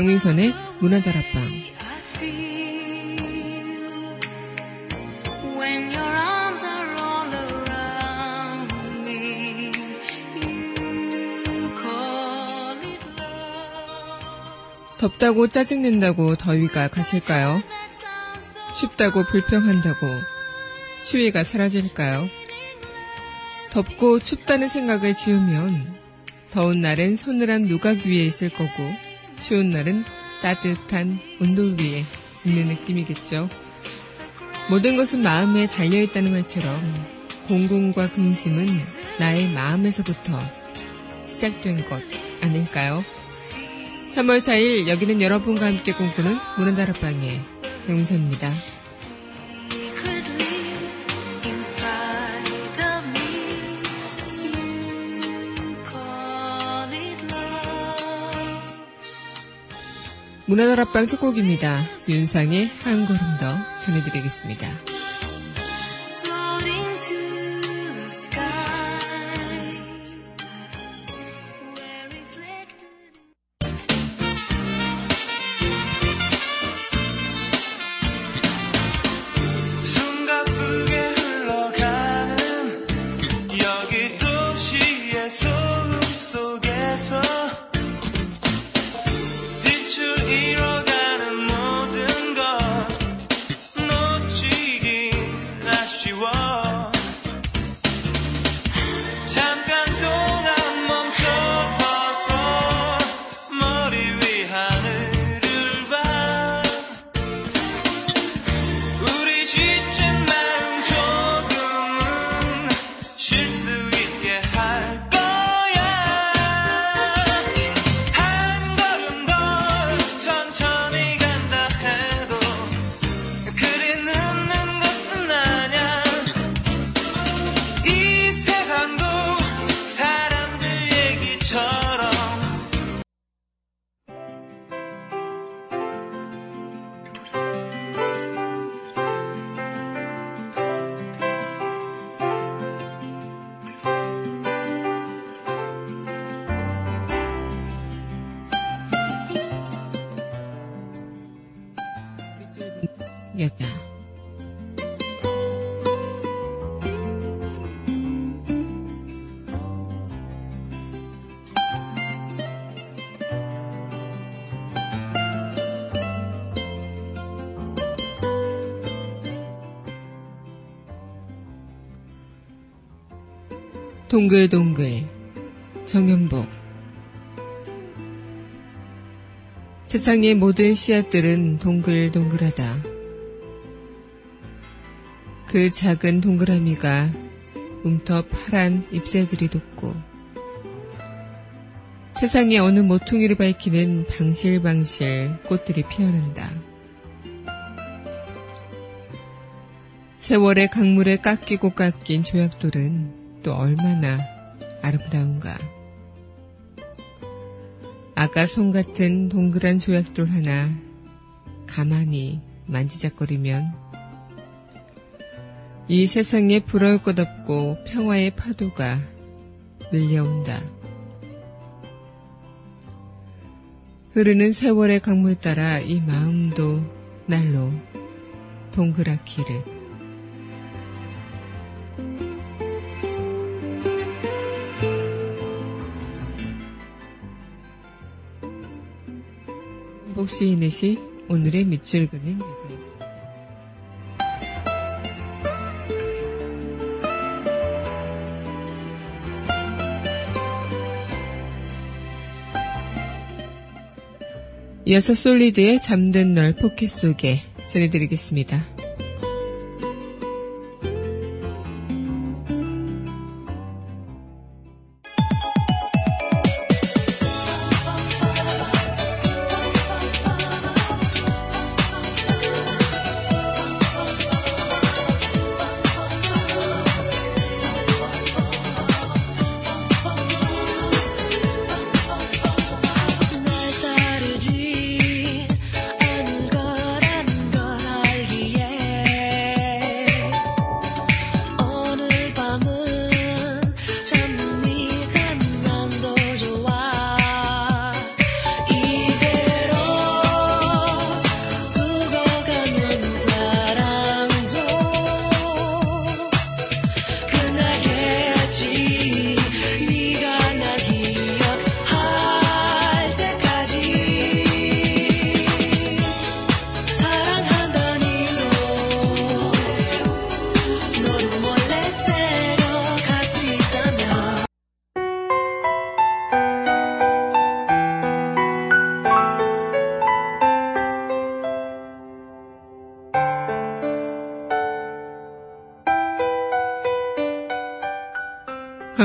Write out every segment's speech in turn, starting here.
강민선의 문화다락방. 덥다고 짜증낸다고 더위가 가실까요? 춥다고 불평한다고 추위가 사라질까요? 덥고 춥다는 생각을 지으면 더운 날은 서늘한 누각 위에 있을 거고 추운 날은 따뜻한 온돌 위에 있는 느낌이겠죠. 모든 것은 마음에 달려있다는 말처럼 공공과 근심은 나의 마음에서부터 시작된 것 아닐까요? 3월 4일 여기는 여러분과 함께 꿈꾸는 문화다락방의 배운선입니다. 문화다락방 첫 곡입니다. 윤상의 한 걸음 더 전해드리겠습니다. 여자 동글동글 정연복 세상의 모든 씨앗들은 동글동글하다. 그 작은 동그라미가 움터 파란 잎새들이 돋고 세상의 어느 모퉁이를 밝히는 방실방실 꽃들이 피어난다. 세월의 강물에 깎이고 깎인 조약돌은 또 얼마나 아름다운가. 아까 손 같은 동그란 조약돌 하나 가만히 만지작거리면 이 세상에 부러울 것 없고 평화의 파도가 밀려온다. 흐르는 세월의 강물 따라 이 마음도 날로 동그랗기를. 복시인의 시 오늘의 밑줄 그는 여자였습니다. 이어서 솔리드의 잠든 널 포켓 속에 전해드리겠습니다.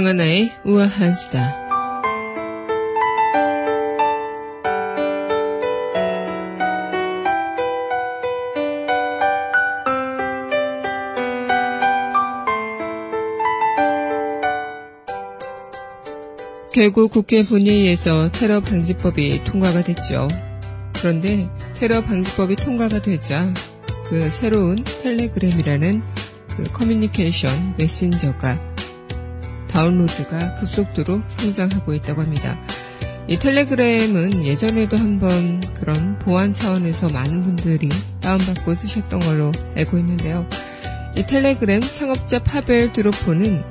강하나의 우아한 수다. 결국 국회 본회의에서 테러 방지법이 통과가 됐죠. 그런데 테러 방지법이 통과가 되자 그 새로운 텔레그램이라는 그 커뮤니케이션 메신저가 다운로드가 급속도로 성장하고 있다고 합니다. 이 텔레그램은 예전에도 한번 그런 보안 차원에서 많은 분들이 다운받고 쓰셨던 걸로 알고 있는데요. 이 텔레그램 창업자 파벨 드로포는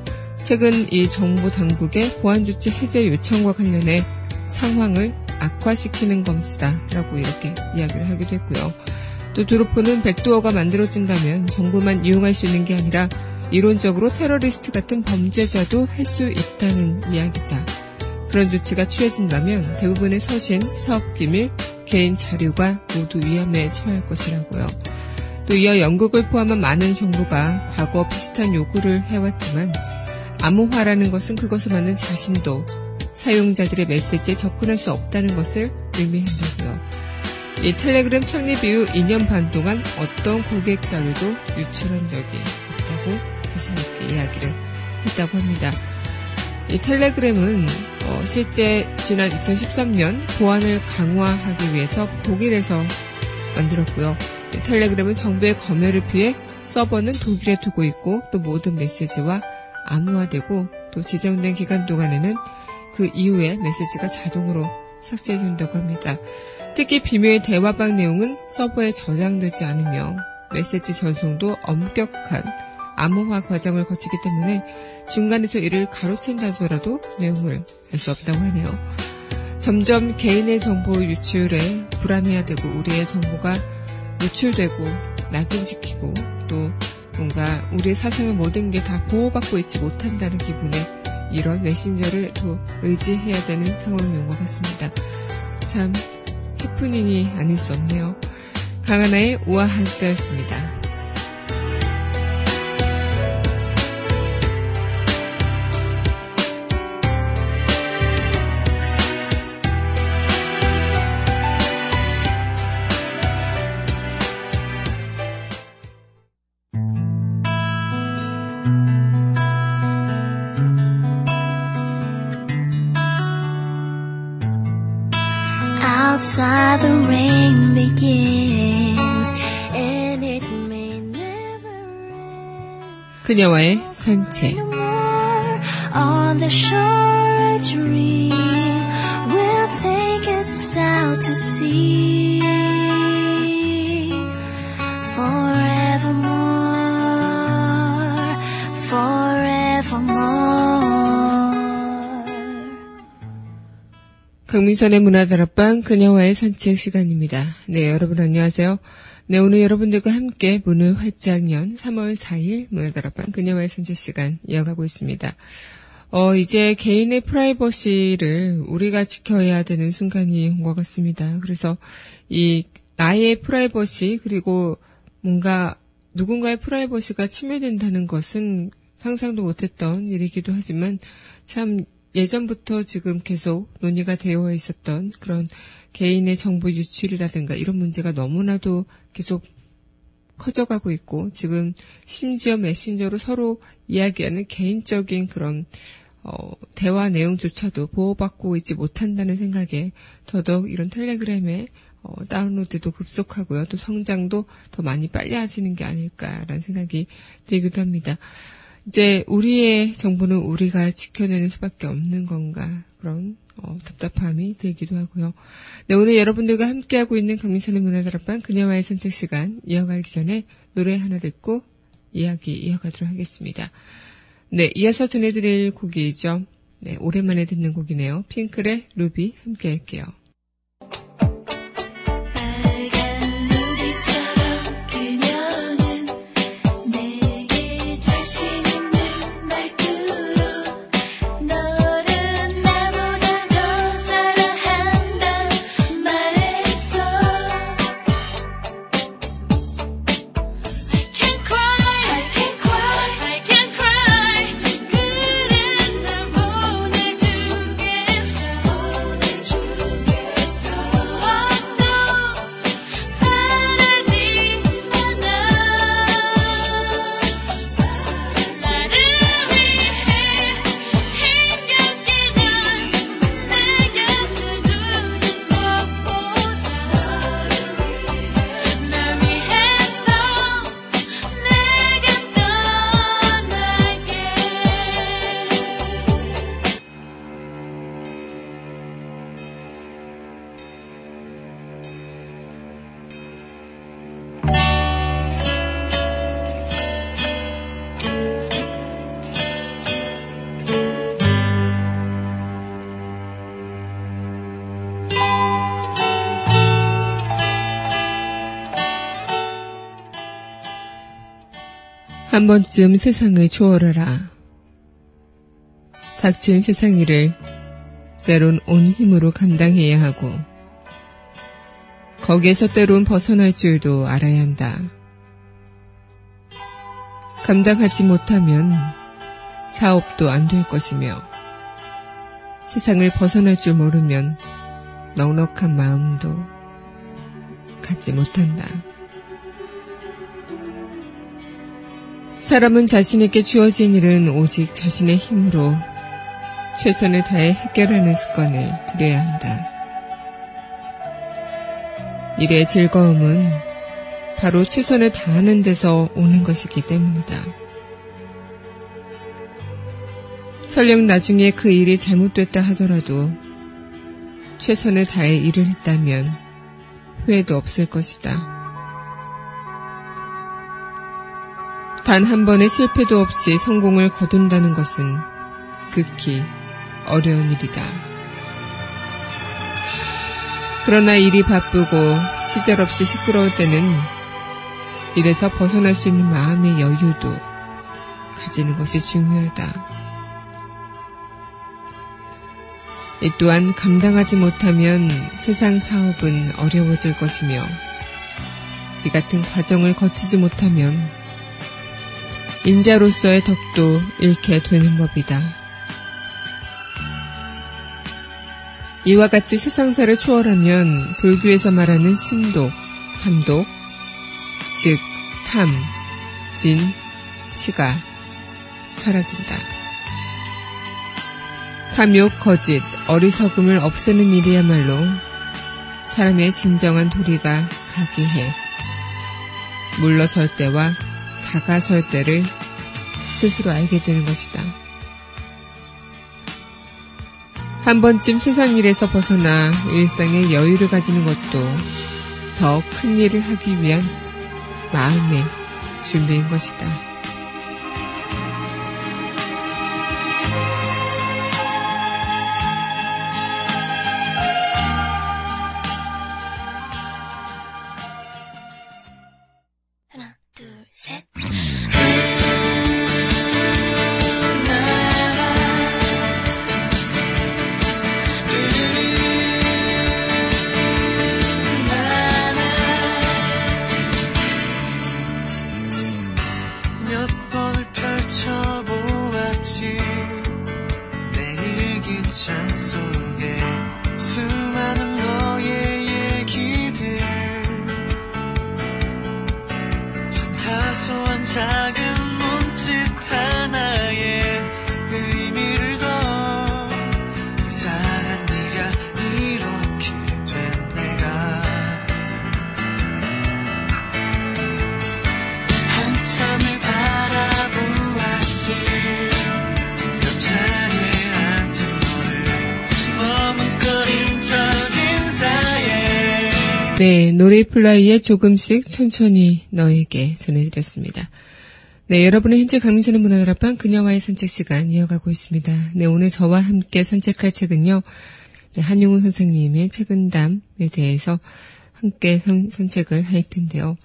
최근 이 정부 당국의 보안 조치 해제 요청과 관련해 상황을 악화시키는 것이다라고 이렇게 이야기를 하기도 했고요. 또 드로포는 백도어가 만들어진다면 정부만 이용할 수 있는 게 아니라 이론적으로 테러리스트 같은 범죄자도 할 수 있다는 이야기다. 그런 조치가 취해진다면 대부분의 서신, 사업 기밀, 개인 자료가 모두 위험에 처할 것이라고요. 또 이어 영국을 포함한 많은 정부가 과거 비슷한 요구를 해왔지만 암호화라는 것은 그것을 만든 자신도 사용자들의 메시지에 접근할 수 없다는 것을 의미한다고요. 이 텔레그램 창립 이후 2년 반 동안 어떤 고객 자료도 유출한 적이 없다고 자신 있게 이야기를 했다고 합니다. 이 텔레그램은 어, 실제 지난 2013년 보안을 강화하기 위해서 독일에서 만들었고요. 이 텔레그램은 정부의 검열을 피해 서버는 독일에 두고 있고 또 모든 메시지와 암호화되고 또 지정된 기간 동안에는 그 이후에 메시지가 자동으로 삭제된다고 합니다. 특히 비밀 대화방 내용은 서버에 저장되지 않으며 메시지 전송도 엄격한 암호화 과정을 거치기 때문에 중간에서 이를 가로챈다더라도 내용을 알 수 없다고 하네요. 점점 개인의 정보 유출에 불안해야 되고 우리의 정보가 유출되고 낙인 찍히고 또 뭔가 우리의 사생의 모든 게 다 보호받고 있지 못한다는 기분에 이런 메신저를 또 의지해야 되는 상황이 온 것 같습니다. 참 해프닝이 아닐 수 없네요. 강하나의 우아한 수다였습니다. 그녀와의 산책 강민선의 문화다락방 그녀와의 산책 시간입니다. 네, 여러분 안녕하세요. 네, 오늘 여러분들과 함께 문을 활짝 연 3월 4일 문화 다락방 그녀와의 산책 시간 이어가고 있습니다. 어, 이제 개인의 프라이버시를 우리가 지켜야 되는 순간이 온 것 같습니다. 그래서 이 나의 프라이버시 그리고 뭔가 누군가의 프라이버시가 침해된다는 것은 상상도 못했던 일이기도 하지만 참 예전부터 지금 계속 논의가 되어 있었던 그런 개인의 정보 유출이라든가 이런 문제가 너무나도 계속 커져가고 있고 지금 심지어 메신저로 서로 이야기하는 개인적인 그런 어, 대화 내용조차도 보호받고 있지 못한다는 생각에 더더욱 이런 텔레그램의 어, 다운로드도 급속하고요. 또 성장도 더 많이 빨리해지는 게 아닐까라는 생각이 들기도 합니다. 이제 우리의 정보는 우리가 지켜내는 수밖에 없는 건가 그런 어, 답답함이 들기도 하고요. 네, 오늘 여러분들과 함께하고 있는 강민선의 문화다락방 그녀와의 산책 시간 이어가기 전에 노래 하나 듣고 이야기 이어가도록 하겠습니다. 네, 이어서 전해드릴 곡이죠. 네, 오랜만에 듣는 곡이네요. 핑클의 루비 함께 할게요. 한 번쯤 세상을 초월하라. 닥친 세상 일을 때론 온 힘으로 감당해야 하고 거기에서 때론 벗어날 줄도 알아야 한다. 감당하지 못하면 사업도 안 될 것이며 세상을 벗어날 줄 모르면 넉넉한 마음도 갖지 못한다. 사람은 자신에게 주어진 일은 오직 자신의 힘으로 최선을 다해 해결하는 습관을 들여야 한다. 일의 즐거움은 바로 최선을 다하는 데서 오는 것이기 때문이다. 설령 나중에 그 일이 잘못됐다 하더라도 최선을 다해 일을 했다면 후회도 없을 것이다. 단 한 번의 실패도 없이 성공을 거둔다는 것은 극히 어려운 일이다. 그러나 일이 바쁘고 시절없이 시끄러울 때는 일에서 벗어날 수 있는 마음의 여유도 가지는 것이 중요하다. 이 또한 감당하지 못하면 세상 사업은 어려워질 것이며 이 같은 과정을 거치지 못하면 인자로서의 덕도 잃게 되는 법이다. 이와 같이 세상사를 초월하면 불교에서 말하는 심독, 삼독, 즉 탐, 진, 치가 사라진다. 탐욕, 거짓, 어리석음을 없애는 일이야말로 사람의 진정한 도리가 가기해 물러설 때와 다가설 때를 스스로 알게 되는 것이다. 한 번쯤 세상 일에서 벗어나 일상의 여유를 가지는 것도 더 큰 일을 하기 위한 마음의 준비인 것이다. 네, 노래플라이의 조금씩 천천히 너에게 전해드렸습니다. 네, 여러분은 현재 강민선의 문화다락방 그녀와의 산책 시간 이어가고 있습니다. 네, 오늘 저와 함께 산책할 책은요, 네, 한용우 선생님의 책은담에 대해서 함께 산, 산책을 할 텐데요.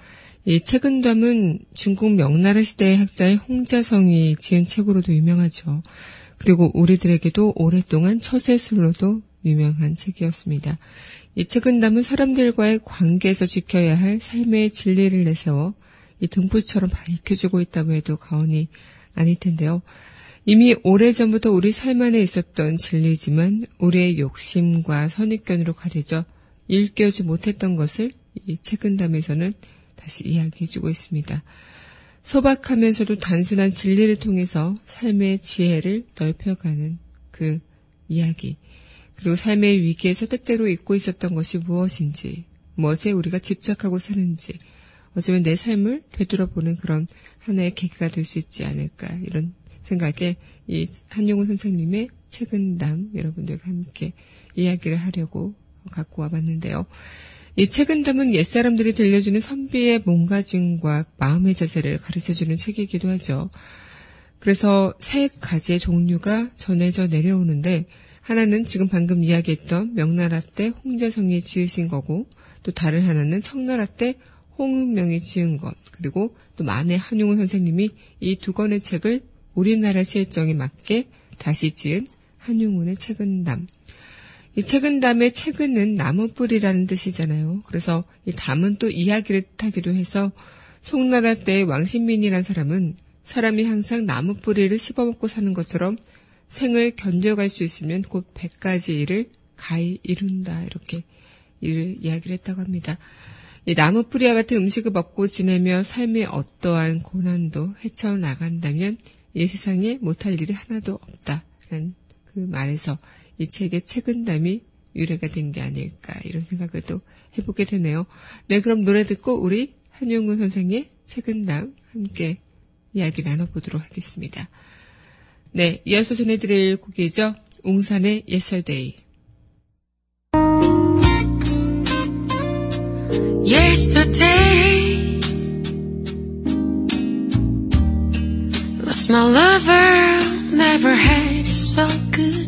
이 책은담은 중국 명나라 시대의 학자의 홍자성이 지은 책으로도 유명하죠. 그리고 우리들에게도 오랫동안 처세술로도 유명한 책이었습니다. 이 책은 담은 사람들과의 관계에서 지켜야 할 삶의 진리를 내세워 이 등불처럼 밝혀주고 있다고 해도 과언이 아닐 텐데요. 이미 오래전부터 우리 삶 안에 있었던 진리지만 우리의 욕심과 선입견으로 가려져 일깨우지 못했던 것을 이 책은담에서는 다시 이야기해주고 있습니다. 소박하면서도 단순한 진리를 통해서 삶의 지혜를 넓혀가는 그 이야기. 그리고 삶의 위기에서 때때로 잊고 있었던 것이 무엇인지, 무엇에 우리가 집착하고 사는지, 어쩌면 내 삶을 되돌아보는 그런 하나의 계기가 될 수 있지 않을까, 이런 생각에 이 한용우 선생님의 책은담 여러분들과 함께 이야기를 하려고 갖고 와봤는데요. 이 책은담은 옛사람들이 들려주는 선비의 몸가짐과 마음의 자세를 가르쳐주는 책이기도 하죠. 그래서 세 가지의 종류가 전해져 내려오는데 하나는 지금 방금 이야기했던 명나라 때 홍자성이 지으신 거고 또 다른 하나는 청나라 때 홍은명이 지은 것, 그리고 또 만해 한용운 선생님이 이 두 권의 책을 우리나라 시혜정에 맞게 다시 지은 한용운의 책은담. 이 책은담의 책은은 나무뿌리라는 뜻이잖아요. 그래서 이 담은 또 이야기를 뜻하기도 해서 송나라 때 왕신민이란 사람은 사람이 항상 나무뿌리를 씹어먹고 사는 것처럼 생을 견뎌갈 수 있으면 곧 100가지 일을 가히 이룬다. 이렇게 일을 이야기를 했다고 합니다. 이 나무 뿌리와 같은 음식을 먹고 지내며 삶의 어떠한 고난도 헤쳐나간다면 이 세상에 못할 일이 하나도 없다라는 그 말에서 이 책의 책은담이 유래가 된 게 아닐까 이런 생각을 또 해보게 되네요. 네, 그럼 노래 듣고 우리 한용운 선생의 책은담 함께 이야기 나눠보도록 하겠습니다. 네, 이어서 전해드릴 곡이죠. 웅산의 Yesterday. Yesterday, lost my lover, never had it so good.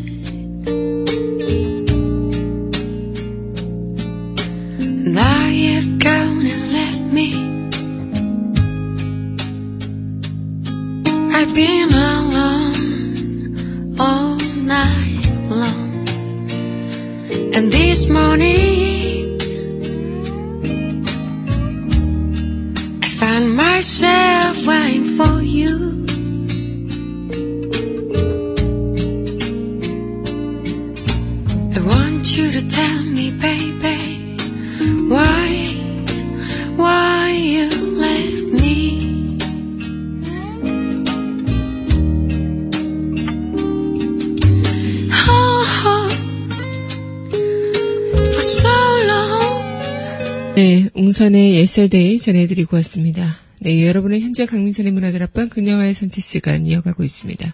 Now you've gone and left me. I've been alone night long, and this morning. I find myself waiting for you. I want you to tell me, baby, 네, 웅선의 예설데이 전해드리고 왔습니다. 네, 여러분은 현재 강민선의 문화들 앞방 그녀와의 산책 시간 이어가고 있습니다.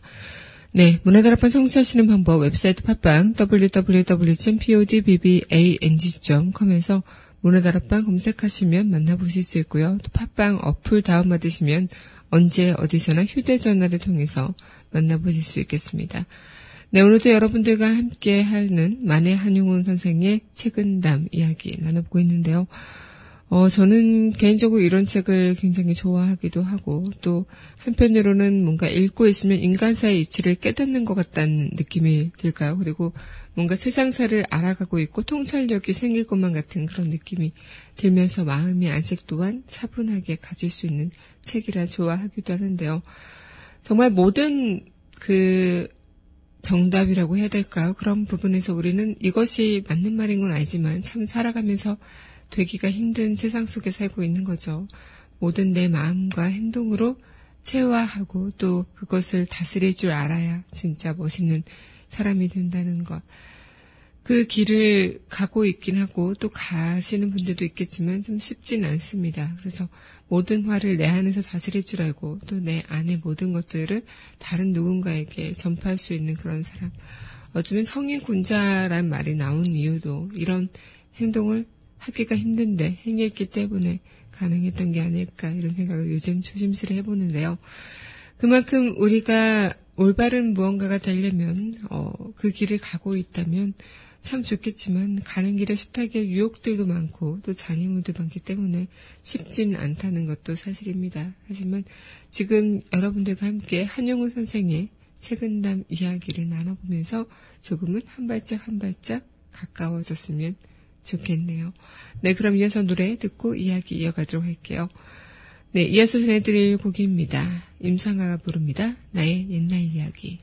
네, 문화들 앞방 성취하시는 방법 웹사이트 팟빵 www.podbbang.com에서 문화들 앞방 검색하시면 만나보실 수 있고요. 또 팟빵 어플 다운받으시면 언제 어디서나 휴대전화를 통해서 만나보실 수 있겠습니다. 네, 오늘도 여러분들과 함께 하는 만해 한용운 선생의 책은담 이야기 나눠보고 있는데요. 어, 저는 개인적으로 이런 책을 굉장히 좋아하기도 하고, 또 한편으로는 뭔가 읽고 있으면 인간사의 이치를 깨닫는 것 같다는 느낌이 들까요? 그리고 뭔가 세상사를 알아가고 있고 통찰력이 생길 것만 같은 그런 느낌이 들면서 마음의 안식 또한 차분하게 가질 수 있는 책이라 좋아하기도 하는데요. 정말 모든 그 정답이라고 해야 될까요? 그런 부분에서 우리는 이것이 맞는 말인 건 알지만 참 살아가면서 되기가 힘든 세상 속에 살고 있는 거죠. 모든 내 마음과 행동으로 체화하고 또 그것을 다스릴 줄 알아야 진짜 멋있는 사람이 된다는 것. 그 길을 가고 있긴 하고 또 가시는 분들도 있겠지만 좀 쉽지는 않습니다. 그래서 모든 화를 내 안에서 다스릴 줄 알고 또 내 안의 모든 것들을 다른 누군가에게 전파할 수 있는 그런 사람. 어쩌면 성인 군자란 말이 나온 이유도 이런 행동을 하기가 힘든데 행했기 때문에 가능했던 게 아닐까 이런 생각을 요즘 조심스레 해보는데요. 그만큼 우리가 올바른 무언가가 되려면 어, 그 길을 가고 있다면 참 좋겠지만 가는 길에 숱하게 유혹들도 많고 또 장애물도 많기 때문에 쉽진 않다는 것도 사실입니다. 하지만 지금 여러분들과 함께 한용우 선생의 책은담 이야기를 나눠보면서 조금은 한 발짝 한 발짝 가까워졌으면 좋겠네요. 네, 그럼 이어서 노래 듣고 이야기 이어가도록 할게요. 네, 이어서 전해드릴 곡입니다. 임상아가 부릅니다. 나의 옛날 이야기.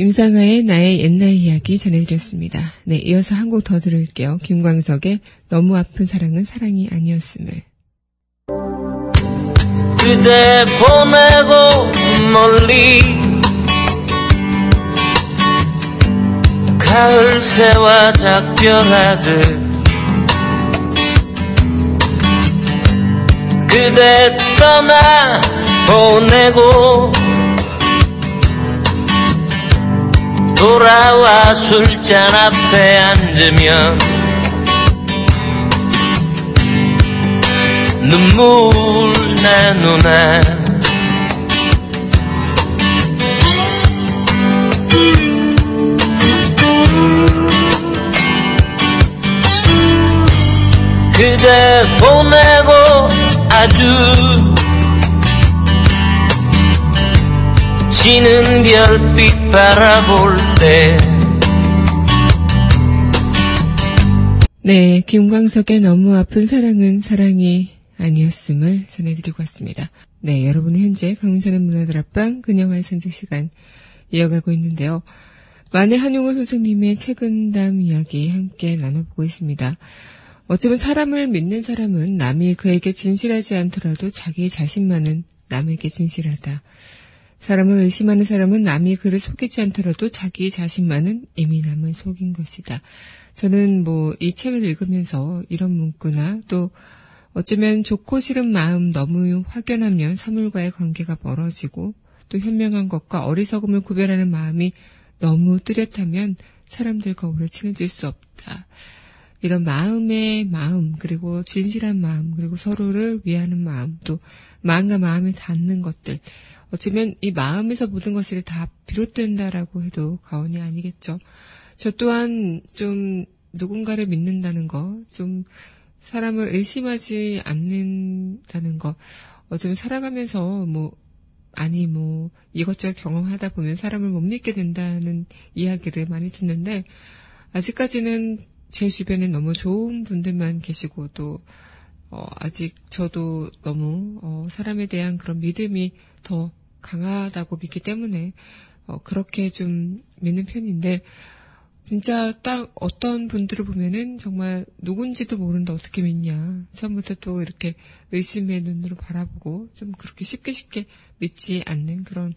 임상아의 나의 옛날 이야기 전해드렸습니다. 네, 이어서 한 곡 더 들을게요. 김광석의 너무 아픈 사랑은 사랑이 아니었음을. 그대 보내고 멀리 가을 새와 작별하듯 그대 떠나 보내고 돌아와 술잔 앞에 앉으면 눈물 내 눈에 그대 보내고 아주 지는 별빛 바라볼 때 네, 김광석의 너무 아픈 사랑은 사랑이 아니었음을 전해드리고 왔습니다. 네, 여러분은 현재 강민선의 문화들 앞방 그녀와의 산책 시간 이어가고 있는데요. 만해 한용우 선생님의 최근담 이야기 함께 나눠보고 있습니다. 어쩌면 사람을 믿는 사람은 남이 그에게 진실하지 않더라도 자기 자신만은 남에게 진실하다. 사람을 의심하는 사람은 남이 그를 속이지 않더라도 자기 자신만은 이미 남을 속인 것이다. 저는 뭐 이 책을 읽으면서 이런 문구나 또 어쩌면 좋고 싫은 마음 너무 확연하면 사물과의 관계가 멀어지고 또 현명한 것과 어리석음을 구별하는 마음이 너무 뚜렷하면 사람들과 오래 친해질 수 없다. 이런 마음의 마음, 그리고 진실한 마음, 그리고 서로를 위하는 마음, 또 마음과 마음에 닿는 것들. 어쩌면 이 마음에서 모든 것이 다 비롯된다라고 해도 과언이 아니겠죠. 저 또한 좀 누군가를 믿는다는 거, 좀 사람을 의심하지 않는다는 거, 어쩌면 살아가면서 뭐, 아니 뭐, 이것저것 경험하다 보면 사람을 못 믿게 된다는 이야기를 많이 듣는데, 아직까지는 제 주변에 너무 좋은 분들만 계시고 또 어, 아직 저도 너무 어, 사람에 대한 그런 믿음이 더 강하다고 믿기 때문에 어, 그렇게 좀 믿는 편인데 진짜 딱 어떤 분들을 보면은 정말 누군지도 모르는데 어떻게 믿냐 처음부터 또 이렇게 의심의 눈으로 바라보고 좀 그렇게 쉽게 쉽게 믿지 않는 그런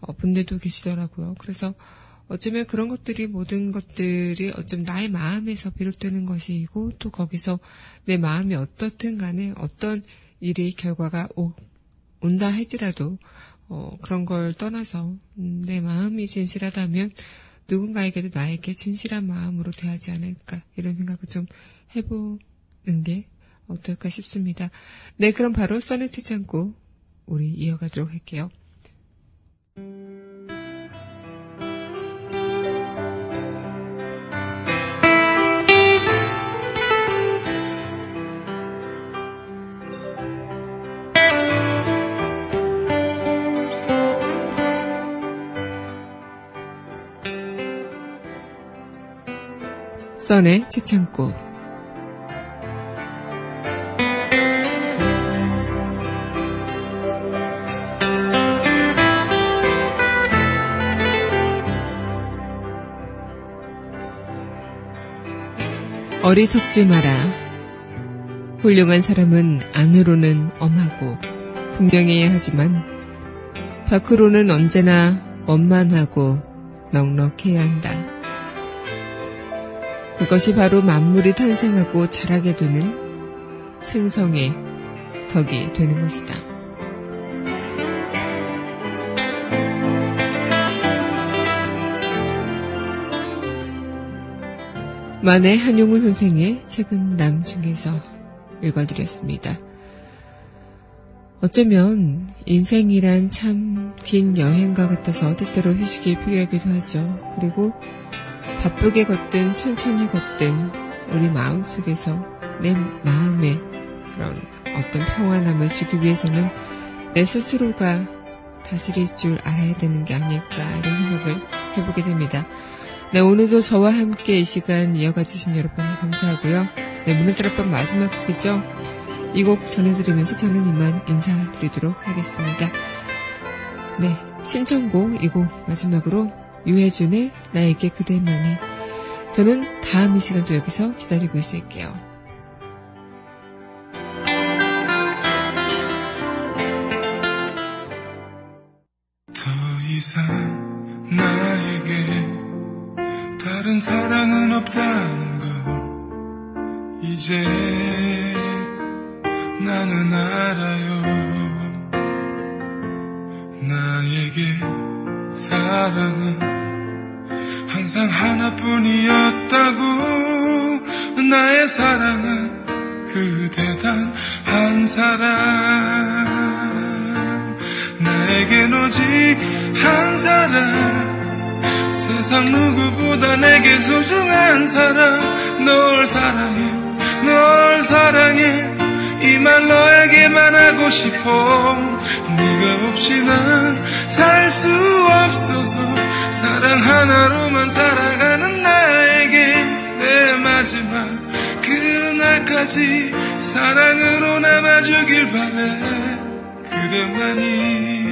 어, 분들도 계시더라고요. 그래서 어쩌면 그런 것들이 모든 것들이 어쩌면 나의 마음에서 비롯되는 것이고 또 거기서 내 마음이 어떻든 간에 어떤 일이 결과가 오, 온다 할지라도 어, 그런 걸 떠나서 음, 내 마음이 진실하다면 누군가에게도 나에게 진실한 마음으로 대하지 않을까 이런 생각을 좀 해보는 게 어떨까 싶습니다. 네, 그럼 바로 써내 채창고 우리 이어가도록 할게요. 써내 채창고 어리석지 마라. 훌륭한 사람은 안으로는 엄하고 분명해야 하지만 밖으로는 언제나 원만하고 넉넉해야 한다. 그것이 바로 만물이 탄생하고 자라게 되는 생성의 덕이 되는 것이다. 만해 한용우 선생의 책은 남 중에서 읽어드렸습니다. 어쩌면 인생이란 참 긴 여행과 같아서 때때로 휴식이 필요하기도 하죠. 그리고 바쁘게 걷든 천천히 걷든 우리 마음 속에서 내 마음에 그런 어떤 평안함을 주기 위해서는 내 스스로가 다스릴 줄 알아야 되는 게 아닐까 이런 생각을 해보게 됩니다. 네, 오늘도 저와 함께 이 시간 이어가 주신 여러분 감사하고요. 네, 문화드랍밤 마지막 곡이죠. 이 곡 전해드리면서 저는 이만 인사드리도록 하겠습니다. 네, 신청곡 이 곡 마지막으로 유해준의 나에게 그대만이. 저는 다음 이 시간도 여기서 기다리고 있을게요. 더 이상 나에게 다른 사랑은 없다는 걸 이제 나는 알아요 나에게 사랑은 항상 하나뿐이었다고 나의 사랑은 그대 단 한 사람. 나에겐 오직 한 사람. 세상 누구보다 내게 소중한 사람. 널 사랑해 널 사랑해. 이 말 너에게만 하고 싶어. 네가 없이 난 살 수 없어서 사랑 하나로만 살아가는 나에게 내 마지막 그날까지 사랑으로 남아주길 바래. 그대만이